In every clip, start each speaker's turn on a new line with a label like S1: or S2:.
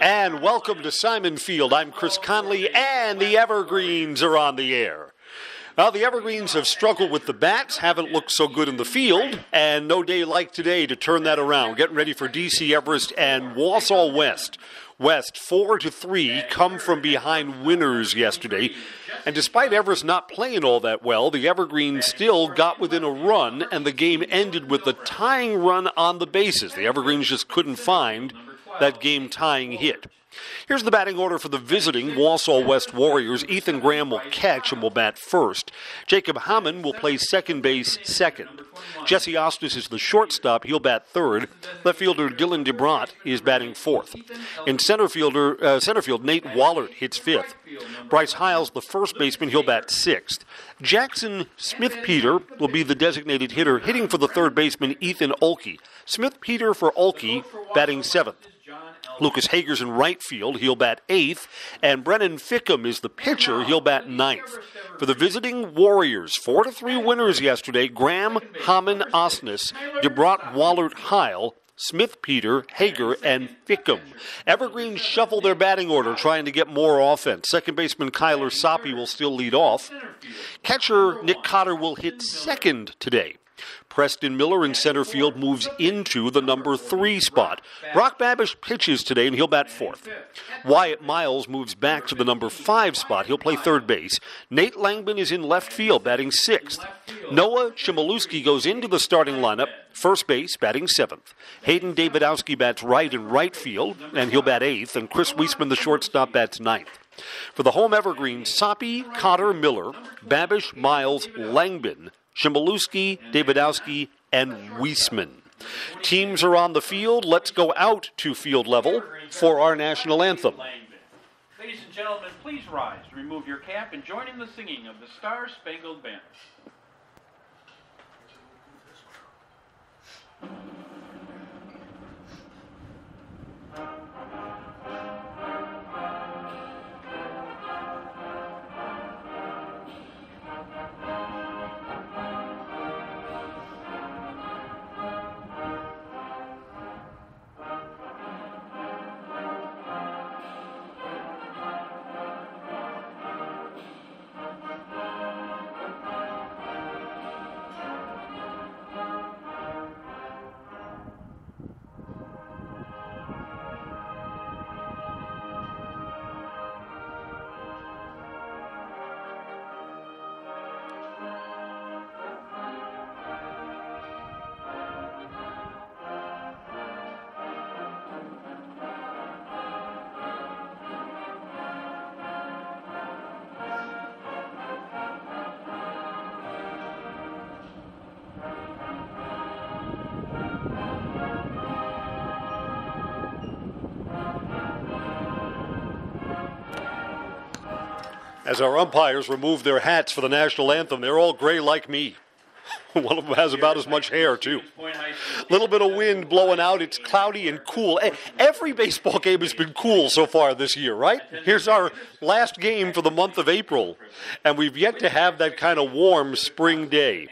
S1: And welcome to Simon Field. I'm Chris Conley, and the Evergreens are on the air. Now, the Evergreens have struggled with the bats, haven't looked so good in the field, and no day like today to turn that around. Getting ready for DC Everest and Wausau West. West, four to three, come from behind winners yesterday. And despite Everest not playing all that well, the Evergreens still got within a run, and the game ended with the tying run on the bases. The Evergreens just couldn't find that game tying hit. Here's the batting order for the visiting Wausau West Warriors. Ethan Graham will catch and will bat first. Jacob Hammond will play second base second. Jesse Ostis is the shortstop. He'll bat third. Left fielder Dylan DeBrant is batting fourth. In center fielder uh, center field, Nate Wallert hits fifth. Bryce Hiles, the first baseman, he'll bat sixth. Jackson Smith Peter will be the designated hitter, hitting for the third baseman Ethan Olkey. Smith Peter for Olkey, batting seventh. Lucas Hager's in right field. He'll bat eighth. And Brennan Fickham is the pitcher. He'll bat ninth. For the visiting Warriors, 4 to 3 winners yesterday Graham, Hammond, Osnes, DeBrant, Wallert, Heil, Smith, Peter, Hager, and Fickham. Evergreen shuffle their batting order, trying to get more offense. Second baseman Kyler Soppy will still lead off. Catcher Nick Cotter will hit second today. Preston Miller in center field moves into the number three spot. Brock Babish pitches today and he'll bat fourth. Wyatt Miles moves back to the number five spot. He'll play third base. Nate Langman is in left field, batting sixth. Noah Chmielewski goes into the starting lineup, first base, batting seventh. Hayden Davidowski bats right in right field, and he'll bat eighth. And Chris Weisman, the shortstop, bats ninth. For the home evergreen, Soppy, Cotter, Miller, Babish, Miles, Langman, Chmielewski, Davidowski, and Weisman. Teams are on the field. Let's go out to field level for our national anthem.
S2: Ladies and gentlemen, please rise remove your cap and join in the singing of the Star Spangled Banner.
S1: As our umpires remove their hats for the national anthem, they're all gray like me. One of them has about as much hair, too. A little bit of wind blowing out. It's cloudy and cool. E- Every baseball game has been cool so far this year, right? Here's our last game for the month of April, and we've yet to have that kind of warm spring day.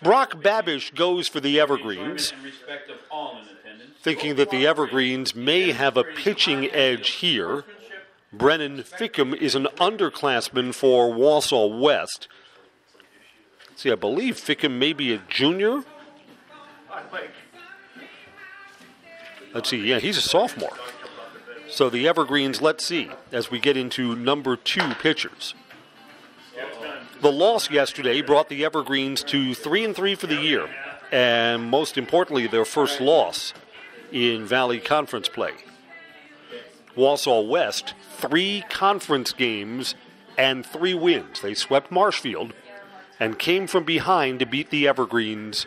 S1: Brock Babish goes for the Evergreens, thinking that the Evergreens may have a pitching edge here. Brennan Fickham is an underclassman for Wausau West. See, I believe Fickham may be a junior. Let's see, yeah, he's a sophomore. So the Evergreens, let's see, as we get into number two pitchers. The loss yesterday brought the Evergreens to three and three for the year, and most importantly, their first loss in Valley Conference play. Wausau West, three conference games and three wins. They swept Marshfield and came from behind to beat the Evergreens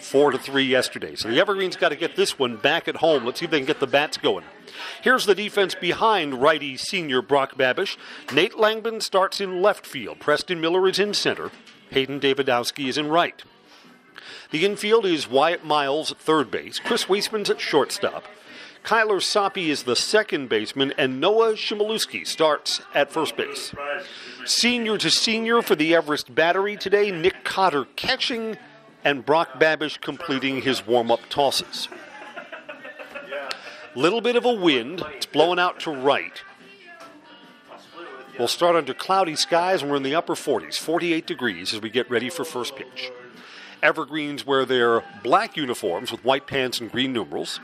S1: four to three yesterday. So the Evergreens got to get this one back at home. Let's see if they can get the bats going. Here's the defense behind righty senior Brock Babish. Nate Langman starts in left field. Preston Miller is in center. Hayden Davidowski is in right. The infield is Wyatt Miles at third base. Chris Weisman's at shortstop. Kyler Soppy is the second baseman, and Noah Chmielewski starts at first base. Senior to senior for the Everest battery today, Nick Cotter catching, and Brock Babish completing his warm up tosses. Little bit of a wind. It's blowing out to right. We'll start under cloudy skies and we're in the upper 40s, 48 degrees as we get ready for first pitch. Evergreens wear their black uniforms with white pants and green numerals.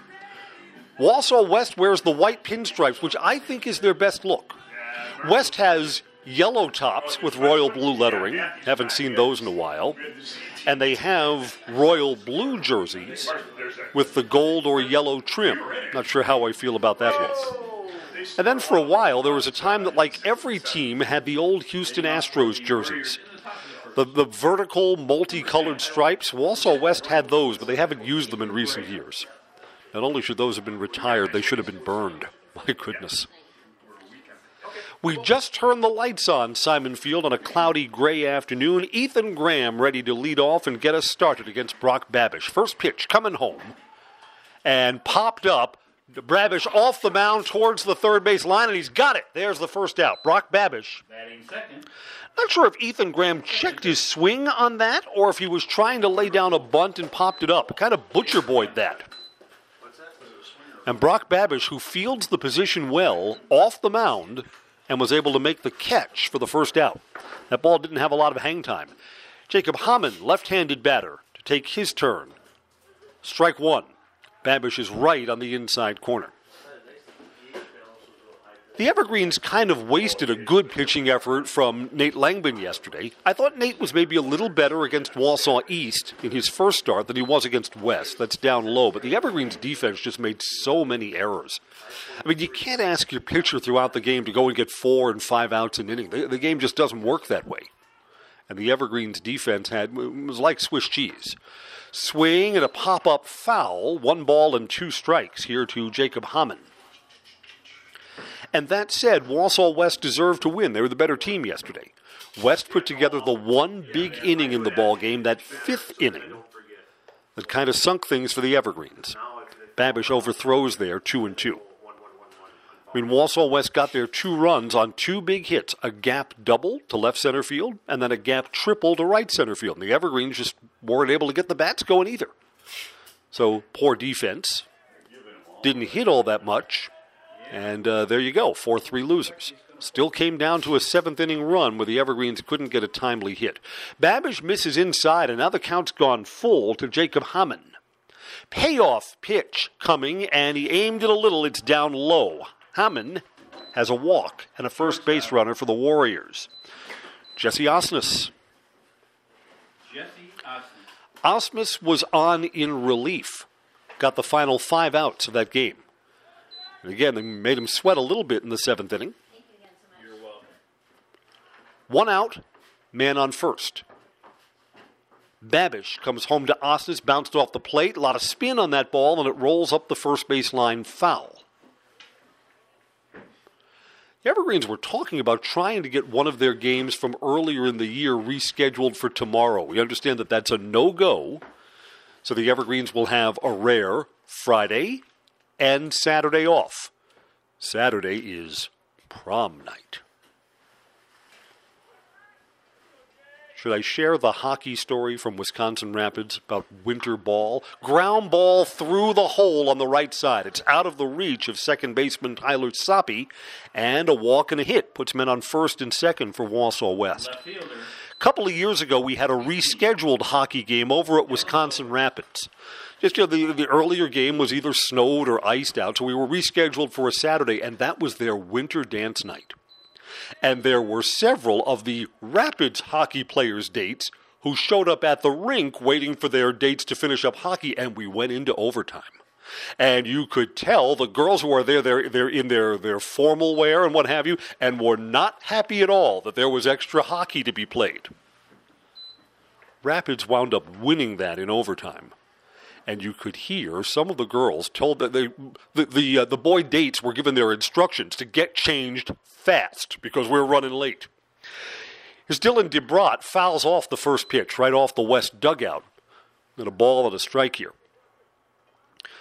S1: Wausau West wears the white pinstripes, which I think is their best look. West has yellow tops with royal blue lettering. Haven't seen those in a while. And they have royal blue jerseys with the gold or yellow trim. Not sure how I feel about that look. And then for a while, there was a time that, like every team, had the old Houston Astros jerseys. The, the vertical, multicolored stripes, Wausau West had those, but they haven't used them in recent years. Not only should those have been retired, they should have been burned. My goodness. We just turned the lights on Simon Field on a cloudy gray afternoon. Ethan Graham ready to lead off and get us started against Brock Babish. First pitch coming home and popped up. Babish off the mound towards the third base line, and he's got it. There's the first out. Brock Babish.
S2: Batting second.
S1: Not sure if Ethan Graham checked his swing on that or if he was trying to lay down a bunt and popped it up. Kind of butcher boyed that. And Brock Babish, who fields the position well off the mound and was able to make the catch for the first out. That ball didn't have a lot of hang time. Jacob Hammond, left handed batter, to take his turn. Strike one. Babish is right on the inside corner. The Evergreens kind of wasted a good pitching effort from Nate Langbin yesterday. I thought Nate was maybe a little better against Wausau East in his first start than he was against West. That's down low, but the Evergreens defense just made so many errors. I mean, you can't ask your pitcher throughout the game to go and get four and five outs an inning. The, the game just doesn't work that way. And the Evergreens defense had was like Swiss cheese. Swing and a pop up foul, one ball and two strikes here to Jacob Hammond. And that said, Wausau West deserved to win. They were the better team yesterday. West put together the one big inning in the ball game, that fifth inning, that kind of sunk things for the Evergreens. Babish overthrows there, two and two. I mean, Wausau West got their two runs on two big hits a gap double to left center field, and then a gap triple to right center field. And the Evergreens just weren't able to get the bats going either. So, poor defense. Didn't hit all that much. And uh, there you go, 4 3 losers. Still came down to a seventh inning run where the Evergreens couldn't get a timely hit. Babish misses inside, and now the count's gone full to Jacob Hammond. Payoff pitch coming, and he aimed it a little. It's down low. Hammond has a walk and a first base runner for the Warriors. Jesse Osmus.
S2: Jesse Osmond.
S1: Osmus was on in relief. Got the final five outs of that game. And again, they made him sweat a little bit in the seventh inning. One out, man on first. Babish comes home to Osmus, bounced off the plate. A lot of spin on that ball, and it rolls up the first base line foul. The Evergreens were talking about trying to get one of their games from earlier in the year rescheduled for tomorrow. We understand that that's a no go. So the Evergreens will have a rare Friday and Saturday off. Saturday is prom night. Should I share the hockey story from Wisconsin Rapids about winter ball? Ground ball through the hole on the right side. It's out of the reach of second baseman Kyler Soppy, and a walk and a hit puts men on first and second for Wausau West. A couple of years ago, we had a rescheduled hockey game over at Wisconsin Rapids. Just you know, the, the earlier game was either snowed or iced out, so we were rescheduled for a Saturday, and that was their winter dance night. And there were several of the Rapids hockey players' dates who showed up at the rink waiting for their dates to finish up hockey, and we went into overtime. And you could tell the girls who are there, they're, they're in their, their formal wear and what have you, and were not happy at all that there was extra hockey to be played. Rapids wound up winning that in overtime. And you could hear some of the girls told that they, the the, uh, the boy dates were given their instructions to get changed fast because we're running late. Here's Dylan DeBrot fouls off the first pitch right off the west dugout. And a ball and a strike here.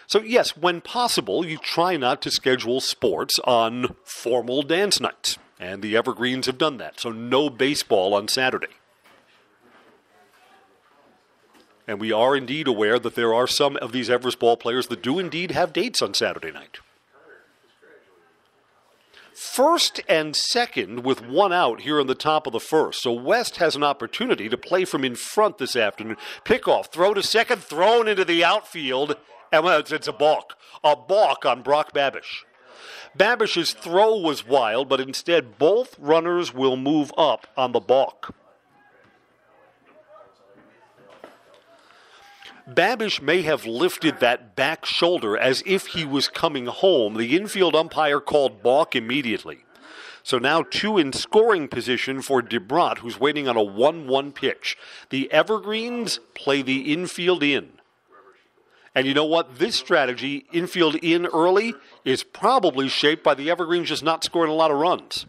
S1: So, yes, when possible, you try not to schedule sports on formal dance nights. And the Evergreens have done that. So, no baseball on Saturday. And we are indeed aware that there are some of these Everest ball players that do indeed have dates on Saturday night. First and second with one out here in the top of the first. So West has an opportunity to play from in front this afternoon. Pickoff, throw to second, thrown into the outfield, and well, it's, it's a balk. A balk on Brock Babish. Babish's throw was wild, but instead both runners will move up on the balk. Babish may have lifted that back shoulder as if he was coming home. The infield umpire called balk immediately. So now two in scoring position for DeBrot, who's waiting on a 1 1 pitch. The Evergreens play the infield in. And you know what? This strategy, infield in early, is probably shaped by the Evergreens just not scoring a lot of runs.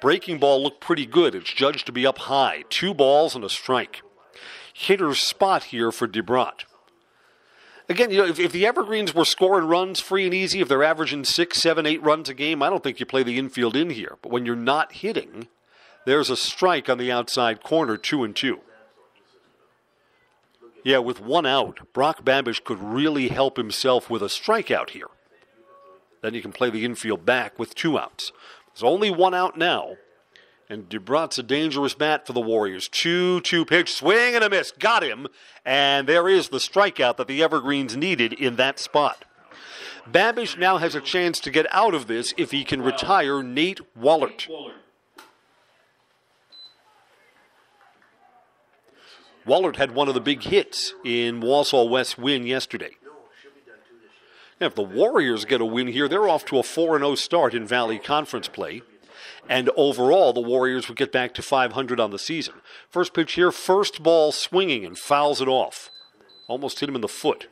S1: Breaking ball looked pretty good. It's judged to be up high. Two balls and a strike hitter's spot here for DeBrot. Again, you know, if, if, the Evergreens were scoring runs free and easy, if they're averaging six, seven, eight runs a game, I don't think you play the infield in here. But when you're not hitting, there's a strike on the outside corner, two and two. Yeah, with one out, Brock Babish could really help himself with a strikeout here. Then you can play the infield back with two outs. There's only one out now. And DeBrot's a dangerous bat for the Warriors. 2 2 pitch, swing and a miss. Got him. And there is the strikeout that the Evergreens needed in that spot. Babish now has a chance to get out of this if he can retire Nate Wallert. Wallert had one of the big hits in Wausau West win yesterday. if the Warriors get a win here, they're off to a 4 0 start in Valley Conference play. And overall, the Warriors would get back to 500 on the season. First pitch here, first ball swinging and fouls it off. Almost hit him in the foot.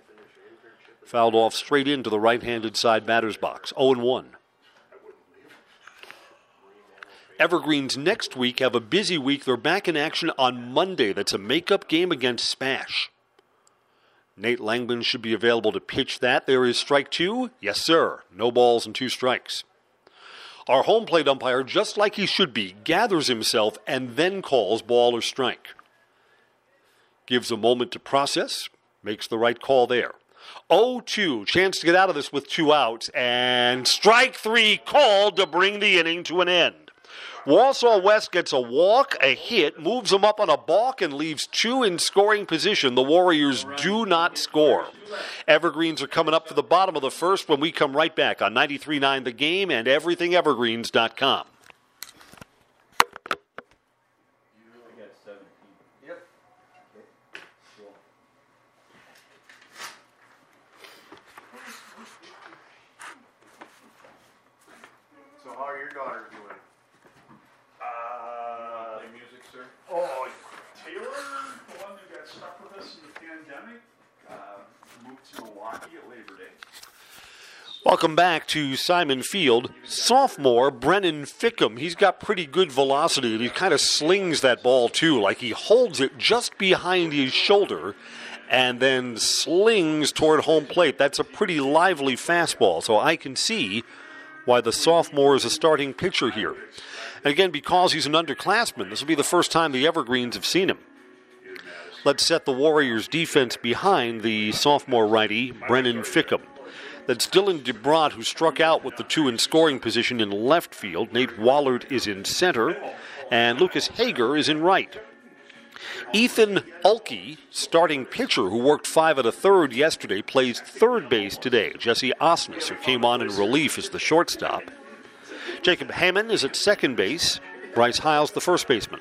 S1: Fouled off straight into the right handed side batter's box. 0 1. Evergreens next week have a busy week. They're back in action on Monday. That's a makeup game against SPASH. Nate Langman should be available to pitch that. There is strike two. Yes, sir. No balls and two strikes. Our home plate umpire, just like he should be, gathers himself and then calls ball or strike. Gives a moment to process, makes the right call there. 0 2, chance to get out of this with two outs, and strike three called to bring the inning to an end. Wausau West gets a walk, a hit, moves them up on a balk, and leaves two in scoring position. The Warriors do not score. Evergreens are coming up for the bottom of the first when we come right back on 93.9 The Game and everythingevergreens.com. Welcome back to Simon Field. Sophomore Brennan Fickham. He's got pretty good velocity and he kind of slings that ball too. Like he holds it just behind his shoulder and then slings toward home plate. That's a pretty lively fastball. So I can see why the sophomore is a starting pitcher here. And again, because he's an underclassman, this will be the first time the Evergreens have seen him. Let's set the Warriors' defense behind the sophomore righty, Brennan Fickham. That's Dylan DeBrot, who struck out with the two in scoring position in left field. Nate Wohlert is in center, and Lucas Hager is in right. Ethan Ulke, starting pitcher who worked five at a third yesterday, plays third base today. Jesse Osnes, who came on in relief, is the shortstop. Jacob Hammond is at second base. Bryce Hiles, the first baseman.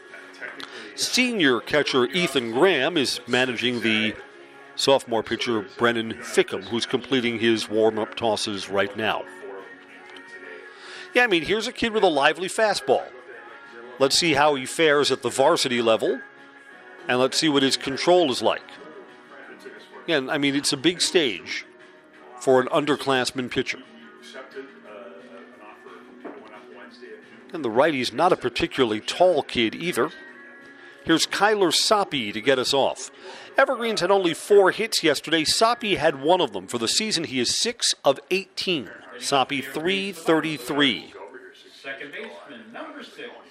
S1: Senior catcher Ethan Graham is managing the sophomore pitcher Brennan Fickham, who's completing his warm up tosses right now. Yeah, I mean, here's a kid with a lively fastball. Let's see how he fares at the varsity level, and let's see what his control is like. Again, I mean, it's a big stage for an underclassman pitcher. And the righty's not a particularly tall kid either. Here's Kyler Soppy to get us off. Evergreens had only four hits yesterday. Soppy had one of them. For the season, he is 6 of 18. Soppy 333.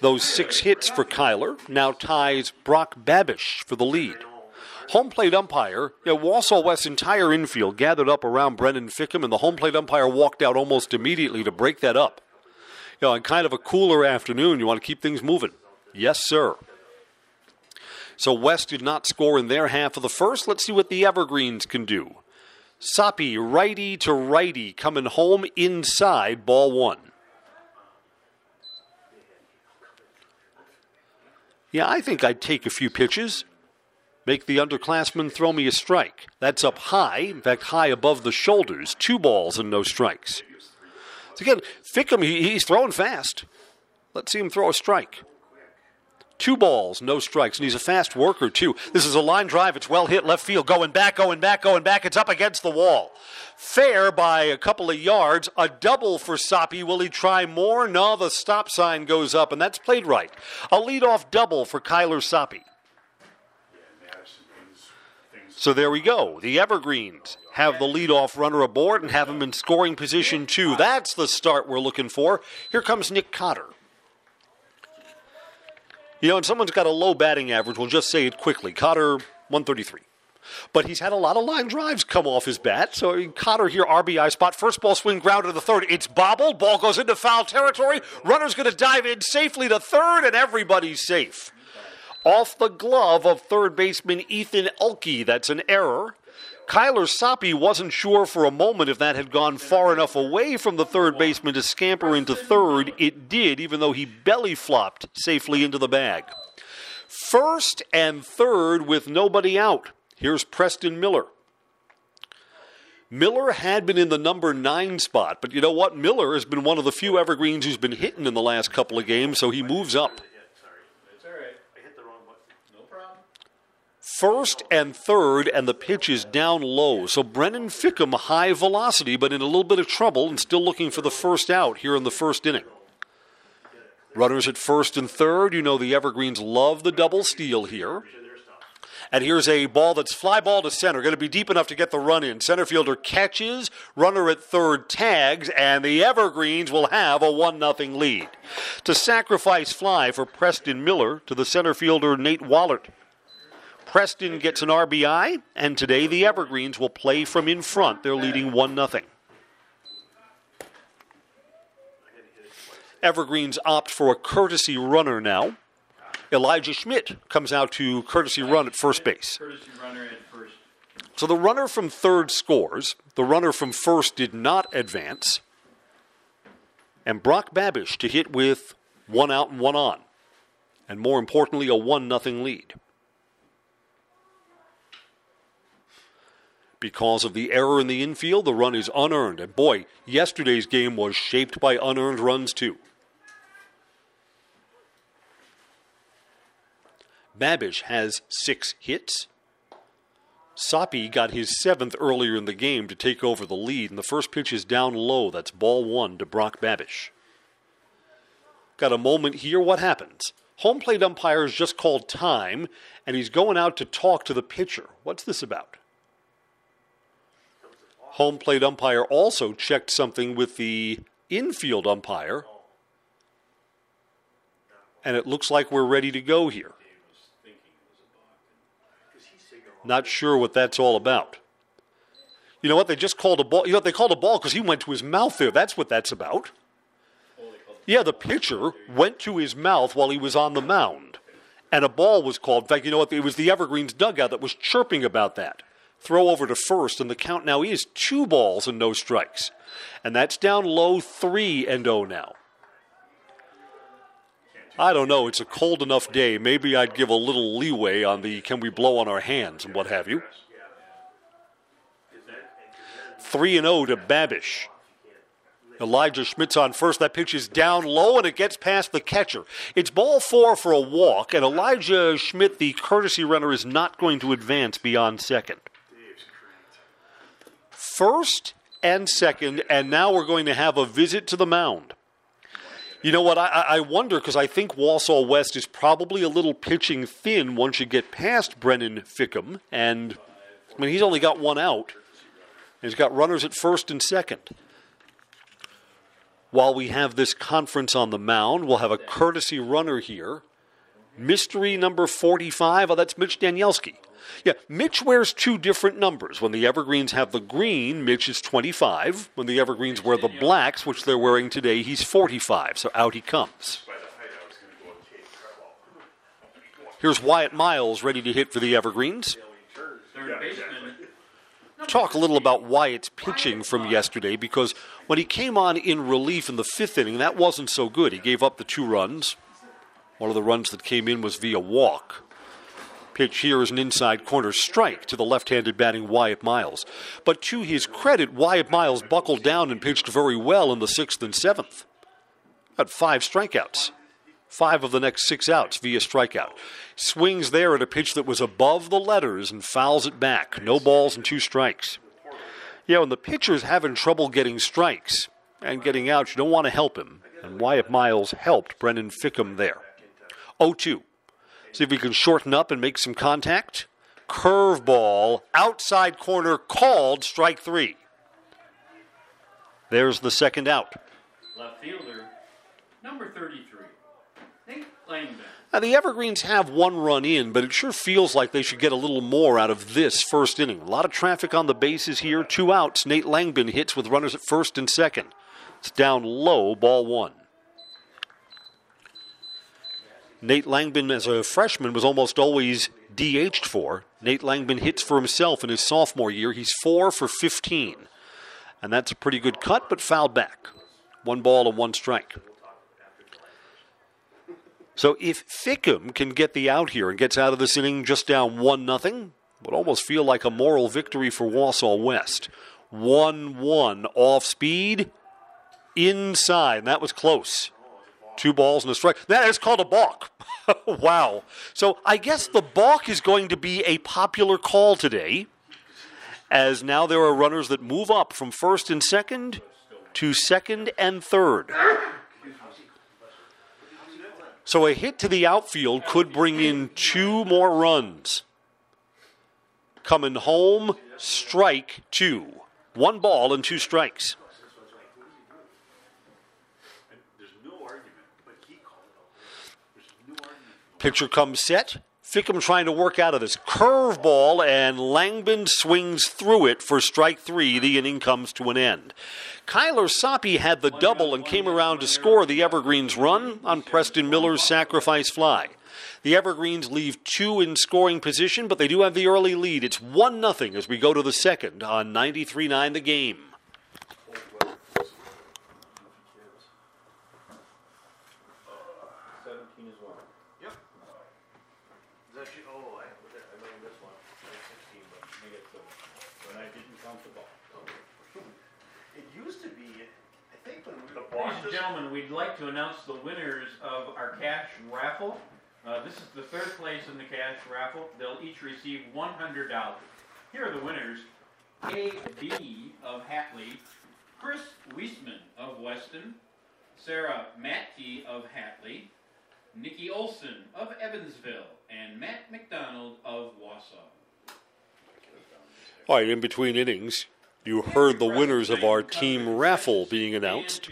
S1: Those six hits for Kyler now ties Brock Babish for the lead. Home plate umpire, you know, Wausau West's entire infield gathered up around Brennan Fickham, and the home plate umpire walked out almost immediately to break that up. You know, on kind of a cooler afternoon, you want to keep things moving. Yes, sir. So West did not score in their half of the first. Let's see what the Evergreens can do. Soppe, righty to righty, coming home inside, ball one. Yeah, I think I'd take a few pitches. Make the underclassmen throw me a strike. That's up high, in fact, high above the shoulders. Two balls and no strikes. So again, Fickham, he, he's throwing fast. Let's see him throw a strike. Two balls, no strikes, and he's a fast worker, too. This is a line drive. It's well hit left field. Going back, going back, going back. It's up against the wall. Fair by a couple of yards. A double for Soppe. Will he try more? No, the stop sign goes up, and that's played right. A leadoff double for Kyler Soppe. So there we go. The Evergreens have the leadoff runner aboard and have him in scoring position too. That's the start we're looking for. Here comes Nick Cotter. You know, and someone's got a low batting average, we'll just say it quickly. Cotter, 133. But he's had a lot of line drives come off his bat. So Cotter here, RBI spot. First ball swing ground to the third. It's bobbled. Ball goes into foul territory. Runner's going to dive in safely to third, and everybody's safe. Off the glove of third baseman Ethan Elke. That's an error. Kyler Soppe wasn't sure for a moment if that had gone far enough away from the third baseman to scamper into third. It did, even though he belly flopped safely into the bag. First and third with nobody out. Here's Preston Miller. Miller had been in the number nine spot, but you know what? Miller has been one of the few evergreens who's been hitting in the last couple of games, so he moves up. First and third, and the pitch is down low. So Brennan Fickham, high velocity, but in a little bit of trouble and still looking for the first out here in the first inning. Runners at first and third. You know the Evergreens love the double steal here. And here's a ball that's fly ball to center. Going to be deep enough to get the run in. Center fielder catches, runner at third tags, and the Evergreens will have a 1 0 lead. To sacrifice fly for Preston Miller to the center fielder Nate Wallert. Preston gets an RBI, and today the Evergreens will play from in front. They're leading 1 0. Evergreens opt for a courtesy runner now. Elijah Schmidt comes out to courtesy run at first base. So the runner from third scores. The runner from first did not advance. And Brock Babish to hit with one out and one on. And more importantly, a 1 0 lead. Because of the error in the infield, the run is unearned. And boy, yesterday's game was shaped by unearned runs, too. Babish has six hits. Soppe got his seventh earlier in the game to take over the lead, and the first pitch is down low. That's ball one to Brock Babish. Got a moment here. What happens? Home plate umpire has just called time, and he's going out to talk to the pitcher. What's this about? Home plate umpire also checked something with the infield umpire. And it looks like we're ready to go here. Not sure what that's all about. You know what? They just called a ball. You know what? They called a ball because he went to his mouth there. That's what that's about. Yeah, the pitcher went to his mouth while he was on the mound. And a ball was called. In fact, you know what? It was the Evergreens dugout that was chirping about that throw over to first, and the count now is two balls and no strikes. And that's down low 3 and 0 now. I don't know. It's a cold enough day. Maybe I'd give a little leeway on the can we blow on our hands and what have you. 3 and 0 to Babish. Elijah Schmidt's on first. That pitch is down low and it gets past the catcher. It's ball four for a walk, and Elijah Schmidt, the courtesy runner, is not going to advance beyond second first and second, and now we're going to have a visit to the mound. You know what? I, I wonder because I think Wausau West is probably a little pitching thin once you get past Brennan Fickham. And I mean, he's only got one out. He's got runners at first and second. While we have this conference on the mound, we'll have a courtesy runner here. Mystery number 45, oh, that's Mitch Danielski. Yeah, Mitch wears two different numbers. When the Evergreens have the green, Mitch is 25. When the Evergreens wear the blacks, which they're wearing today, he's 45. So out he comes. Here's Wyatt Miles ready to hit for the Evergreens. Talk a little about Wyatt's pitching from yesterday because when he came on in relief in the fifth inning, that wasn't so good. He gave up the two runs. One of the runs that came in was via walk. Pitch here is an inside corner strike to the left handed batting Wyatt Miles. But to his credit, Wyatt Miles buckled down and pitched very well in the sixth and seventh. Had five strikeouts. Five of the next six outs via strikeout. Swings there at a pitch that was above the letters and fouls it back. No balls and two strikes. Yeah, when the pitcher's having trouble getting strikes and getting out, you don't want to help him. And Wyatt Miles helped Brennan Fickham there. 0 2. See if we can shorten up and make some contact. Curveball, outside corner called, strike three. There's the second out.
S2: Left fielder, number 33, Nate Langdon.
S1: Now, the Evergreens have one run in, but it sure feels like they should get a little more out of this first inning. A lot of traffic on the bases here, two outs. Nate Langbin hits with runners at first and second. It's down low, ball one. Nate Langbin, as a freshman, was almost always DH'd for. Nate Langbin hits for himself in his sophomore year. He's four for 15. And that's a pretty good cut, but fouled back. One ball and one strike. So if Fickham can get the out here and gets out of this inning just down one nothing, would almost feel like a moral victory for Wausau West. One one off speed inside. That was close. Two balls and a strike. That is called a balk. wow. So I guess the balk is going to be a popular call today, as now there are runners that move up from first and second to second and third. So a hit to the outfield could bring in two more runs. Coming home, strike two. One ball and two strikes. Pitcher comes set. Fickham trying to work out of this curveball, and Langbin swings through it for strike three. The inning comes to an end. Kyler Soppy had the double and came around to score the Evergreens run on Preston Miller's sacrifice fly. The Evergreens leave two in scoring position, but they do have the early lead. It's 1 0 as we go to the second on 93 9 the game.
S2: Seventeen as well.
S3: Yep. Is that you? Oh, I, I learned this one. Sixteen, but
S2: I get the, but I didn't count the ball.
S3: it used to be. I think when we.
S2: Ladies and gentlemen, we'd like to announce the winners of our cash raffle. Uh, this is the third place in the cash raffle. They'll each receive $100. Here are the winners. A.B. of Hatley, Chris Weisman of Weston, Sarah Matke of Hatley, Nikki Olson of Evansville, and Matt McDonald of Wausau.
S1: All right, in between innings, you heard the winners of our team raffle being announced.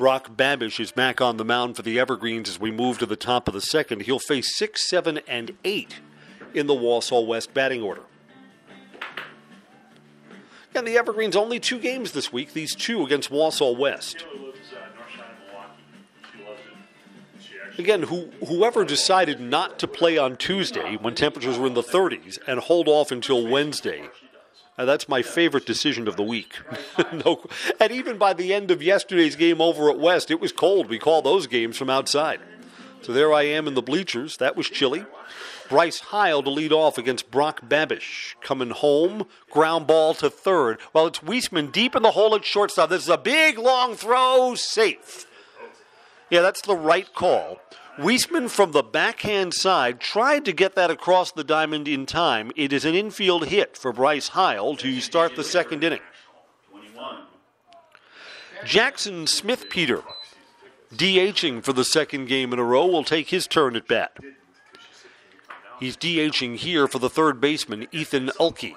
S1: Brock Babish is back on the mound for the Evergreens as we move to the top of the second. He'll face six, seven, and eight in the Wausau West batting order. And the Evergreens only two games this week, these two against Wausau West.
S3: Uh, north side of Milwaukee. She loves it. She actually.
S1: Again, who, whoever decided not to play on Tuesday when temperatures were in the 30s and hold off until Wednesday, uh, that's my favorite decision of the week. no, and even by the end of yesterday's game over at West, it was cold. We call those games from outside. So there I am in the bleachers. That was chilly. Bryce Heil to lead off against Brock Babish. Coming home, ground ball to third. Well, it's Weisman deep in the hole at shortstop. This is a big long throw, safe. Yeah, that's the right call. Weisman from the backhand side tried to get that across the diamond in time. It is an infield hit for Bryce Heil to start the second inning. Jackson Smith Peter, DHing for the second game in a row, will take his turn at bat. He's DHing here for the third baseman, Ethan Ulke.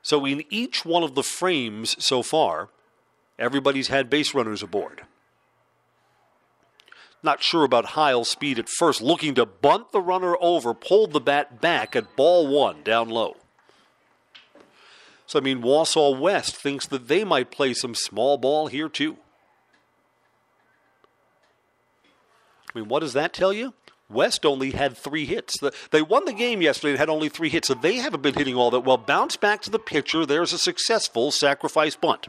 S1: So in each one of the frames so far, Everybody's had base runners aboard. Not sure about Heil's speed at first, looking to bunt the runner over, pulled the bat back at ball one down low. So, I mean, Wausau West thinks that they might play some small ball here, too. I mean, what does that tell you? West only had three hits. They won the game yesterday and had only three hits, so they haven't been hitting all that well. Bounce back to the pitcher. There's a successful sacrifice bunt.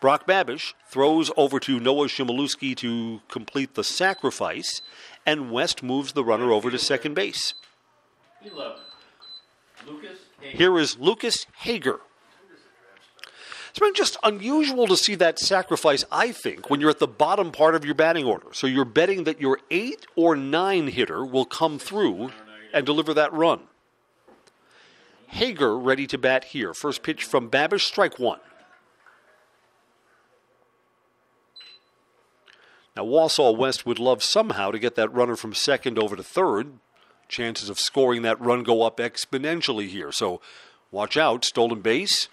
S1: Brock Babish throws over to Noah Chmielewski to complete the sacrifice, and West moves the runner over to second base.
S2: 11. Lucas Hager.
S1: Here is Lucas Hager. It's been just unusual to see that sacrifice, I think, when you're at the bottom part of your batting order. So you're betting that your eight or nine hitter will come through and deliver that run. Hager ready to bat here. First pitch from Babish, strike one. Now, Wausau West would love somehow to get that runner from second over to third. Chances of scoring that run go up exponentially here. So watch out. Stolen base.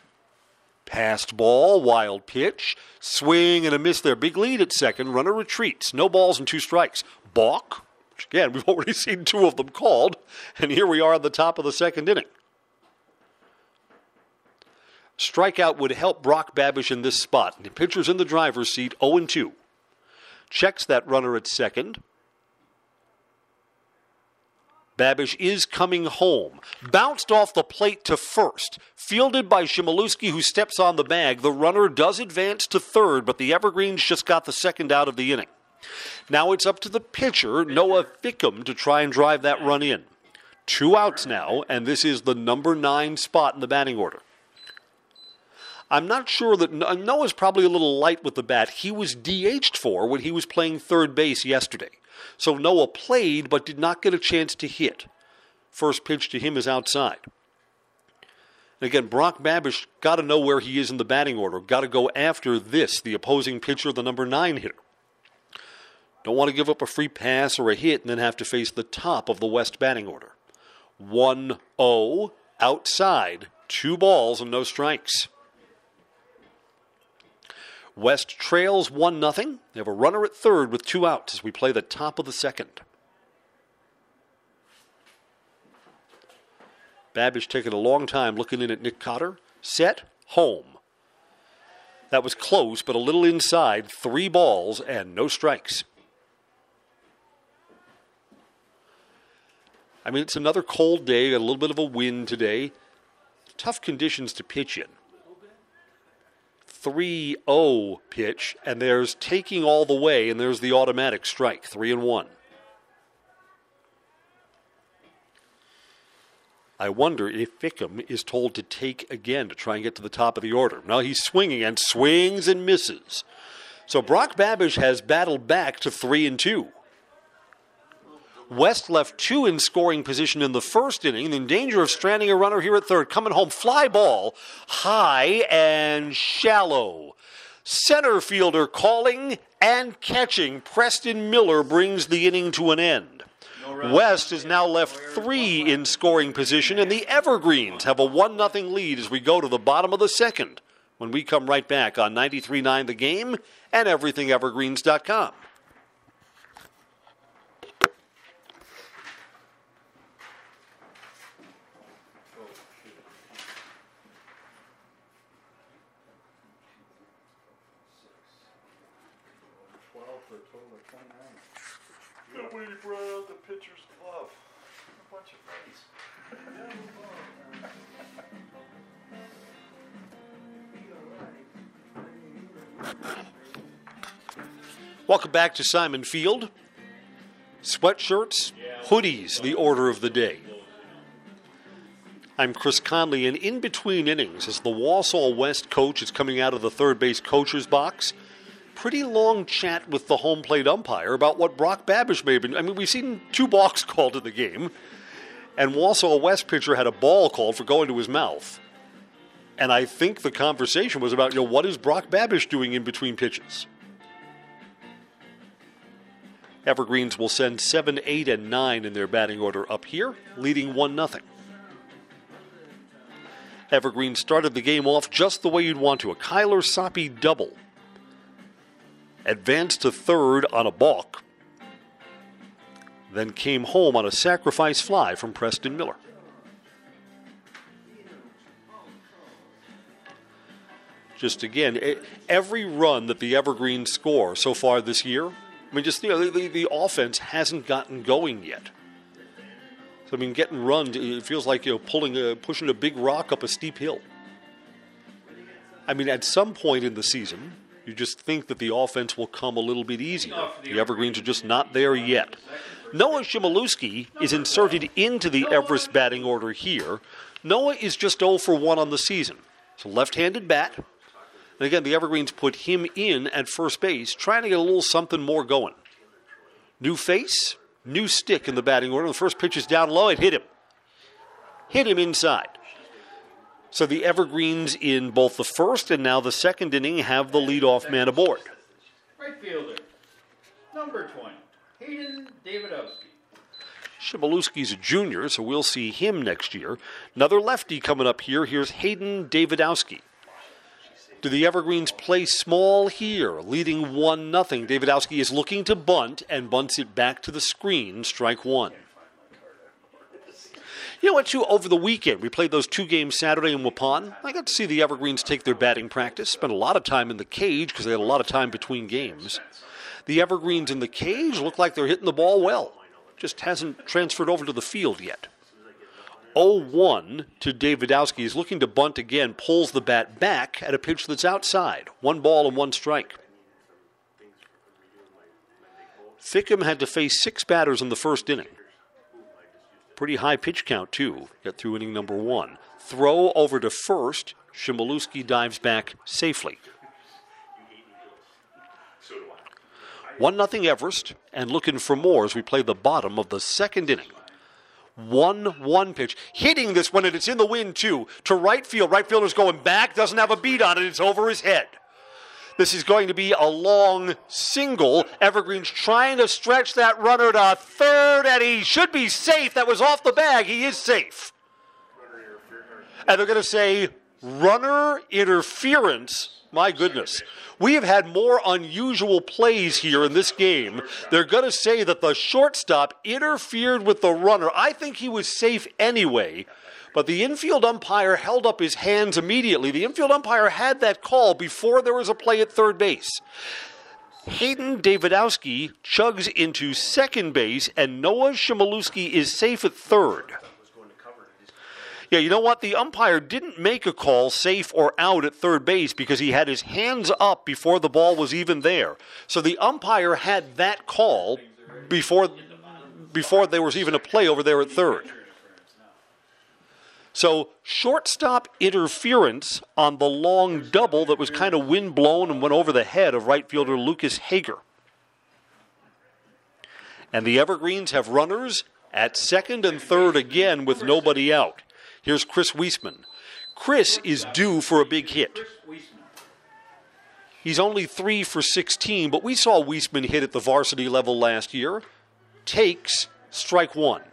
S1: Passed ball, wild pitch, swing and a miss there. Big lead at second. Runner retreats. No balls and two strikes. Balk, again, we've already seen two of them called, and here we are at the top of the second inning. Strikeout would help Brock Babish in this spot. The pitcher's in the driver's seat, 0 2 checks that runner at second. Babish is coming home. Bounced off the plate to first. Fielded by Chmielewski, who steps on the bag. The runner does advance to third, but the Evergreens just got the second out of the inning. Now it's up to the pitcher, Noah Fickham, to try and drive that run in. Two outs now, and this is the number nine spot in the batting order. I'm not sure that uh, Noah's probably a little light with the bat. He was DH'd for when he was playing third base yesterday. So Noah played but did not get a chance to hit. First pitch to him is outside. And again, Brock Babish got to know where he is in the batting order. Got to go after this, the opposing pitcher, the number nine hitter. Don't want to give up a free pass or a hit and then have to face the top of the West batting order. 1 0 outside, two balls and no strikes. West trails 1 0. They have a runner at third with two outs as we play the top of the second. Babish taking a long time looking in at Nick Cotter. Set, home. That was close, but a little inside. Three balls and no strikes. I mean, it's another cold day, a little bit of a wind today. Tough conditions to pitch in. 3 0 pitch, and there's taking all the way, and there's the automatic strike, 3 and 1. I wonder if Fickham is told to take again to try and get to the top of the order. Now he's swinging and swings and misses. So Brock Babish has battled back to 3 and 2. West left two in scoring position in the first inning, in danger of stranding a runner here at third. Coming home, fly ball, high and shallow. Center fielder calling and catching. Preston Miller brings the inning to an end. West is now left three in scoring position, and the Evergreens have a 1 0 lead as we go to the bottom of the second when we come right back on 93.9 The Game and EverythingEvergreens.com. Welcome back to Simon Field. Sweatshirts, hoodies, the order of the day. I'm Chris Conley, and in between innings, as the Wausau West coach is coming out of the third base coacher's box, pretty long chat with the home plate umpire about what Brock Babish may have been. I mean, we've seen two balks called in the game, and Wausau West pitcher had a ball called for going to his mouth. And I think the conversation was about, you know, what is Brock Babish doing in between pitches? Evergreens will send 7, 8, and 9 in their batting order up here, leading 1 0. Evergreen started the game off just the way you'd want to a Kyler Soppe double. advanced to third on a balk, then came home on a sacrifice fly from Preston Miller. Just again, every run that the Evergreens score so far this year, I mean, just you know, the, the, offense hasn't gotten going yet. So I mean, getting runs, it feels like you know pulling a pushing a big rock up a steep hill. I mean, at some point in the season, you just think that the offense will come a little bit easier. The Evergreens are just not there yet. Noah Shimolewski is inserted into the Everest batting order here. Noah is just 0 for 1 on the season. It's a left handed bat. And again, the Evergreens put him in at first base, trying to get a little something more going. New face, new stick in the batting order. The first pitch is down low. It hit him. Hit him inside. So the Evergreens in both the first and now the second inning have the leadoff man aboard.
S2: Right fielder, number 20, Hayden Davidowski.
S1: Shimolewski's a junior, so we'll see him next year. Another lefty coming up here. Here's Hayden Davidowski. Do the Evergreens play small here, leading 1 0? Davidowski is looking to bunt and bunts it back to the screen, strike one. You know what, too? Over the weekend, we played those two games Saturday in Waupun. I got to see the Evergreens take their batting practice, spent a lot of time in the cage because they had a lot of time between games. The Evergreens in the cage look like they're hitting the ball well, just hasn't transferred over to the field yet. 0 1 to Davidowski. He's looking to bunt again, pulls the bat back at a pitch that's outside. One ball and one strike. Fickham had to face six batters in the first inning. Pretty high pitch count, too, get through inning number one. Throw over to first. Shimolewski dives back safely. 1 0 Everest, and looking for more as we play the bottom of the second inning. 1 1 pitch. Hitting this one, and it's in the wind, too. To right field. Right fielder's going back, doesn't have a beat on it, it's over his head. This is going to be a long single. Evergreen's trying to stretch that runner to third, and he should be safe. That was off the bag. He is safe. And they're going to say runner interference. My goodness. We have had more unusual plays here in this game. They're going to say that the shortstop interfered with the runner. I think he was safe anyway. But the infield umpire held up his hands immediately. The infield umpire had that call before there was a play at third base. Hayden Davidowski chugs into second base, and Noah Shimolewski is safe at third. Yeah, you know what? The umpire didn't make a call safe or out at third base because he had his hands up before the ball was even there. So the umpire had that call before before there was even a play over there at third. So shortstop interference on the long double that was kind of wind blown and went over the head of right fielder Lucas Hager. And the Evergreens have runners at second and third again with nobody out. Here's Chris Weisman. Chris is due for a big hit. He's only three for 16, but we saw Weisman hit at the varsity level last year. Takes strike one.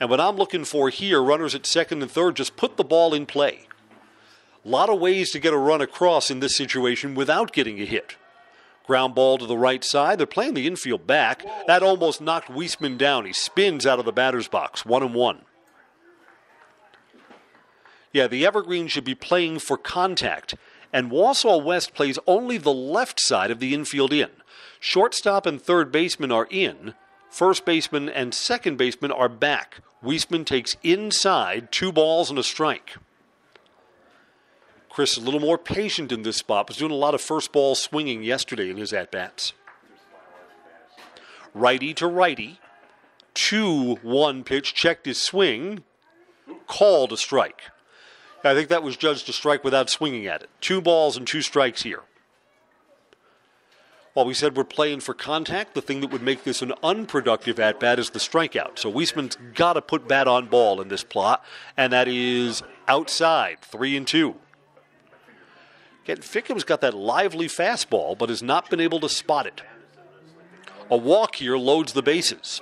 S1: And what I'm looking for here, runners at second and third, just put the ball in play. A lot of ways to get a run across in this situation without getting a hit. Ground ball to the right side. They're playing the infield back. That almost knocked Weisman down. He spins out of the batter's box. One and one. Yeah, the Evergreen should be playing for contact. And Wausau West plays only the left side of the infield in. Shortstop and third baseman are in. First baseman and second baseman are back. Weisman takes inside, two balls and a strike. Chris is a little more patient in this spot. Was doing a lot of first ball swinging yesterday in his at bats. Righty to righty. 2 1 pitch, checked his swing, called a strike. I think that was judged a strike without swinging at it. Two balls and two strikes here. While we said we're playing for contact, the thing that would make this an unproductive at bat is the strikeout. So Weisman's got to put bat on ball in this plot, and that is outside, three and two. Again, Fickham's got that lively fastball, but has not been able to spot it. A walk here loads the bases.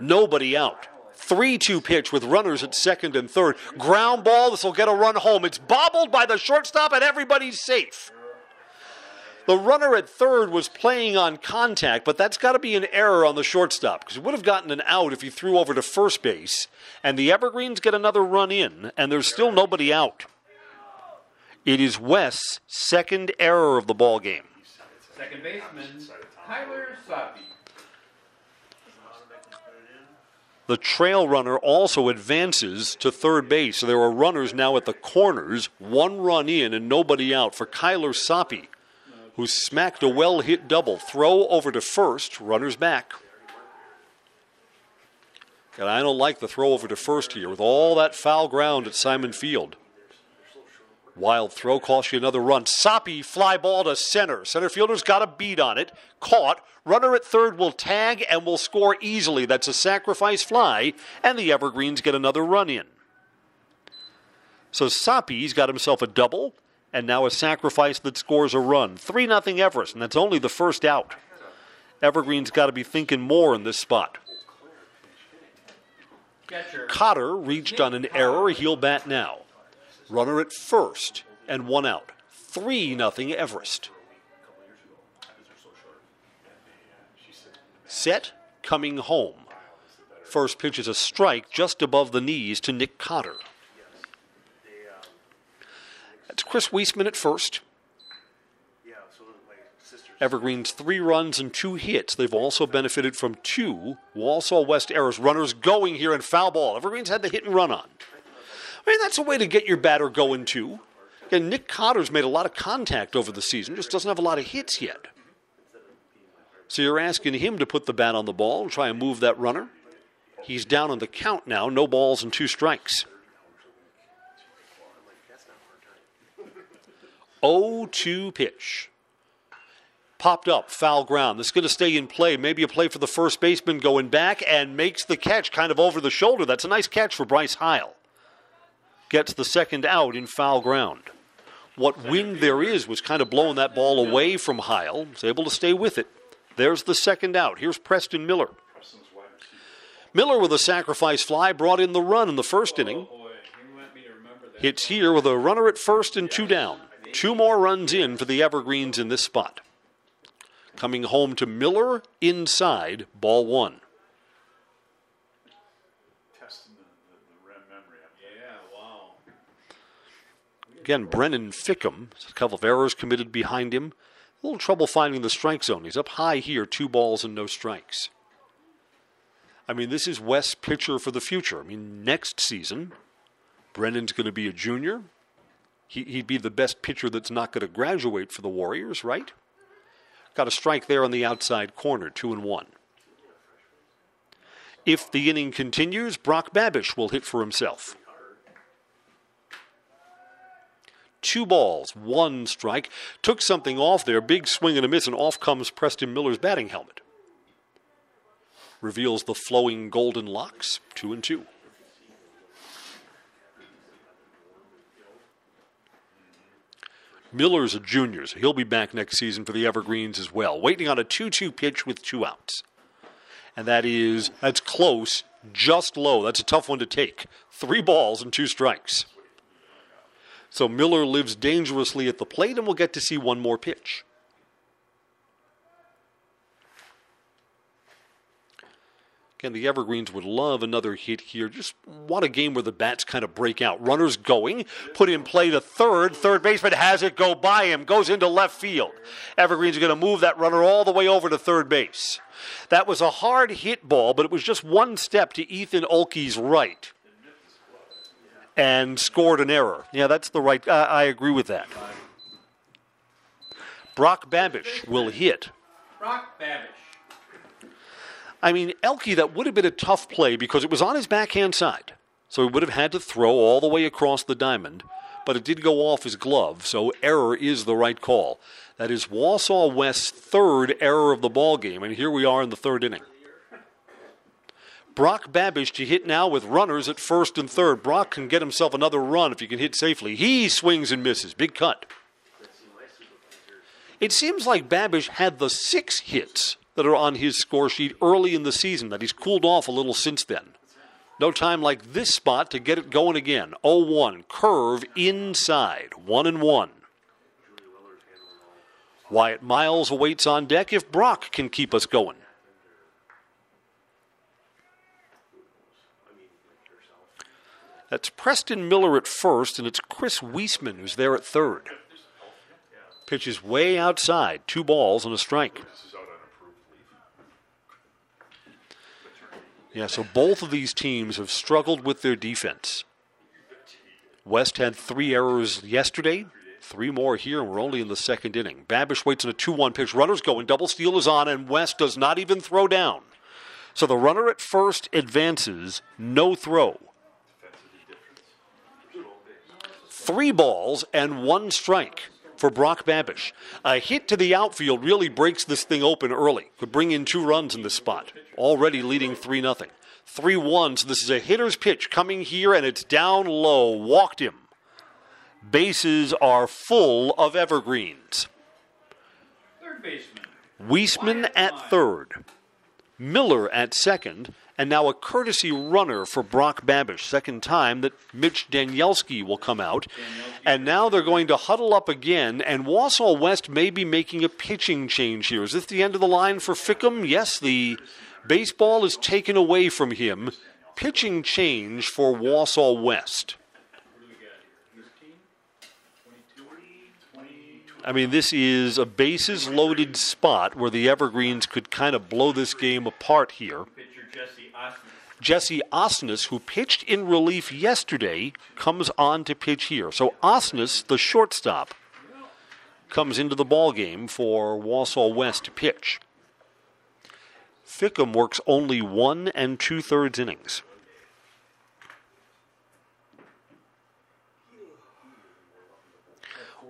S1: Nobody out. 3 2 pitch with runners at second and third. Ground ball. This will get a run home. It's bobbled by the shortstop, and everybody's safe. The runner at third was playing on contact, but that's got to be an error on the shortstop because he would have gotten an out if he threw over to first base, and the Evergreens get another run in, and there's still nobody out. It is West's second error of the ball game.
S2: Second baseman, Kyler Soppy.
S1: The trail runner also advances to third base. So there are runners now at the corners, one run in and nobody out for Kyler Soppy, who smacked a well hit double. Throw over to first, runners back. And I don't like the throw over to first here with all that foul ground at Simon Field. Wild throw costs you another run. Soppy fly ball to center. Center fielder's got a beat on it. Caught. Runner at third will tag and will score easily. That's a sacrifice fly, and the Evergreens get another run in. So Soppy's got himself a double, and now a sacrifice that scores a run. 3 0 Everest, and that's only the first out. Evergreen's got to be thinking more in this spot.
S2: Catcher,
S1: Cotter reached on an error. He'll bat now. Runner at first and one out. 3 0 Everest. Set, coming home. First pitch is a strike just above the knees to Nick Cotter. That's Chris Weisman at first. Evergreen's three runs and two hits. They've also benefited from two Wausau West errors. Runners going here in foul ball. Evergreen's had the hit and run on. I mean, that's a way to get your batter going too. And Nick Cotter's made a lot of contact over the season, just doesn't have a lot of hits yet. So you're asking him to put the bat on the ball and try and move that runner. He's down on the count now, no balls and two strikes. 0 2 pitch. Popped up, foul ground. This is going to stay in play. Maybe a play for the first baseman going back and makes the catch kind of over the shoulder. That's a nice catch for Bryce Heil. Gets the second out in foul ground. What wind there is was kind of blowing that ball away from Heil. Was able to stay with it. There's the second out. Here's Preston Miller. Miller with a sacrifice fly brought in the run in the first oh, inning.
S2: boy, you want me to remember that.
S1: Hits here with a runner at first and two down. Two more runs in for the Evergreens in this spot. Coming home to Miller inside, ball one.
S2: Yeah, wow.
S1: Again, Brennan Fickham, a couple of errors committed behind him. A little trouble finding the strike zone. He's up high here, two balls and no strikes. I mean, this is West's pitcher for the future. I mean, next season, Brennan's going to be a junior. He, he'd be the best pitcher that's not going to graduate for the Warriors, right? Got a strike there on the outside corner, two and one. If the inning continues, Brock Babish will hit for himself. Two balls, one strike. Took something off there, big swing and a miss, and off comes Preston Miller's batting helmet. Reveals the flowing golden locks, two and two. Miller's a junior, so he'll be back next season for the Evergreens as well. Waiting on a 2 2 pitch with two outs. And that is, that's close, just low. That's a tough one to take. Three balls and two strikes. So Miller lives dangerously at the plate, and we'll get to see one more pitch. Again, the Evergreens would love another hit here. Just want a game where the bats kind of break out. Runners going, put in play to third. Third baseman has it go by him, goes into left field. Evergreens are going to move that runner all the way over to third base. That was a hard hit ball, but it was just one step to Ethan Olkey's right and scored an error. Yeah, that's the right. Uh, I agree with that. Brock Babish will hit.
S2: Brock Babish.
S1: I mean, Elke, that would have been a tough play because it was on his backhand side. So he would have had to throw all the way across the diamond, but it did go off his glove, so error is the right call. That is Wausau West's third error of the ball game, and here we are in the third inning. Brock Babish to hit now with runners at first and third. Brock can get himself another run if he can hit safely. He swings and misses. Big cut. It seems like Babish had the six hits that are on his score sheet early in the season, that he's cooled off a little since then. No time like this spot to get it going again. 0 1, curve inside, 1 and 1. Wyatt Miles awaits on deck if Brock can keep us going. That's Preston Miller at first, and it's Chris Weisman who's there at third. Pitch is way outside, two balls and a strike.
S4: This is out on approved leave.
S1: Yeah, so both of these teams have struggled with their defense. West had three errors yesterday, three more here, and we're only in the second inning. Babish waits on a 2 1 pitch. Runners going, double steal is on, and West does not even throw down. So the runner at first advances, no throw. Three balls and one strike for Brock Babish. A hit to the outfield really breaks this thing open early. Could bring in two runs in this spot. Already leading 3 0. 3 1. So this is a hitter's pitch coming here, and it's down low. Walked him. Bases are full of evergreens.
S2: Third baseman.
S1: Weisman at third, Miller at second, and now a courtesy runner for Brock Babish. Second time that Mitch Danielski will come out. And now they're going to huddle up again, and Wausau West may be making a pitching change here. Is this the end of the line for Fickham? Yes, the baseball is taken away from him. Pitching change for Wausau West. I mean, this is a bases loaded spot where the Evergreens could kind of blow this game apart here.
S2: Jesse.
S1: Osnes, who pitched in relief yesterday, comes on to pitch here. So Osnes, the shortstop, comes into the ball game for Wausau West to pitch. Fickham works only one and two thirds innings.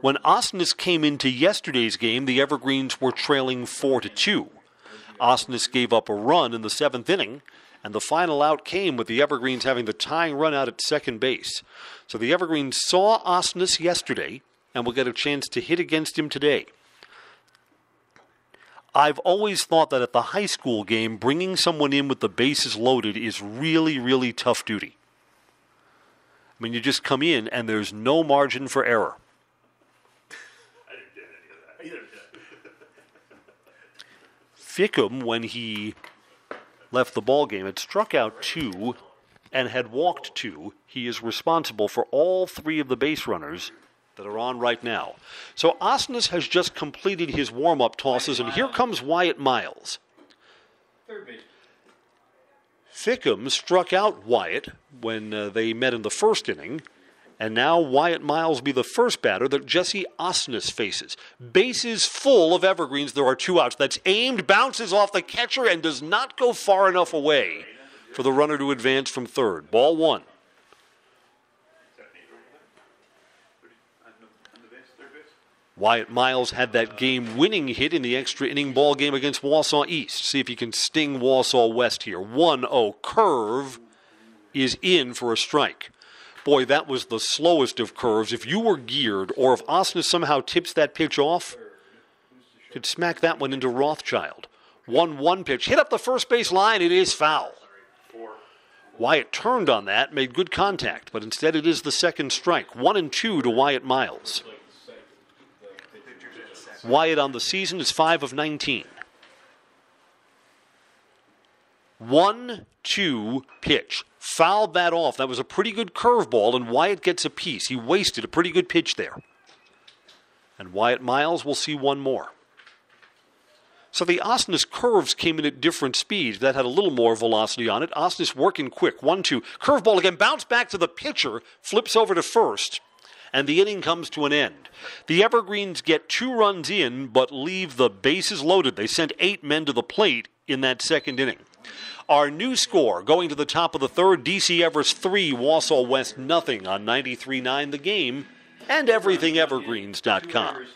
S1: When Osnes came into yesterday's game, the Evergreens were trailing four to two. Osnes gave up a run in the seventh inning, and the final out came with the Evergreens having the tying run out at second base. So the Evergreens saw Osnes yesterday and will get a chance to hit against him today. I've always thought that at the high school game, bringing someone in with the bases loaded is really, really tough duty. I mean, you just come in and there's no margin for error. I didn't do any of that. I either did. Fickham, when he left the ball game, had struck out two and had walked two. He is responsible for all three of the base runners that are on right now. So Osnes has just completed his warm up tosses, and here comes Wyatt Miles. Fickham struck out Wyatt when uh, they met in the first inning, and now Wyatt Miles will be the first batter that Jesse Osnes faces. Bases full of evergreens. There are two outs. That's aimed, bounces off the catcher, and does not go far enough away for the runner to advance from third. Ball one. Wyatt Miles had that game winning hit in the extra inning ball game against Wausau East. See if he can sting Wausau West here. 1 0 curve is in for a strike. Boy, that was the slowest of curves. If you were geared, or if Osnes somehow tips that pitch off, could smack that one into Rothschild. 1 1 pitch. Hit up the first base line. It is foul. Wyatt turned on that, made good contact, but instead it is the second strike. 1 and 2 to Wyatt Miles. Wyatt on the season is 5 of 19. 1 2 pitch. Fouled that off. That was a pretty good curveball, and Wyatt gets a piece. He wasted a pretty good pitch there. And Wyatt Miles will see one more. So the Osnes curves came in at different speeds. That had a little more velocity on it. Osnes working quick. One, two. Curveball again. Bounce back to the pitcher. Flips over to first. And the inning comes to an end. The Evergreens get two runs in, but leave the bases loaded. They sent eight men to the plate in that second inning. Our new score going to the top of the third DC Everest 3, Wausau West nothing on 93.9 the game and everythingevergreens.com.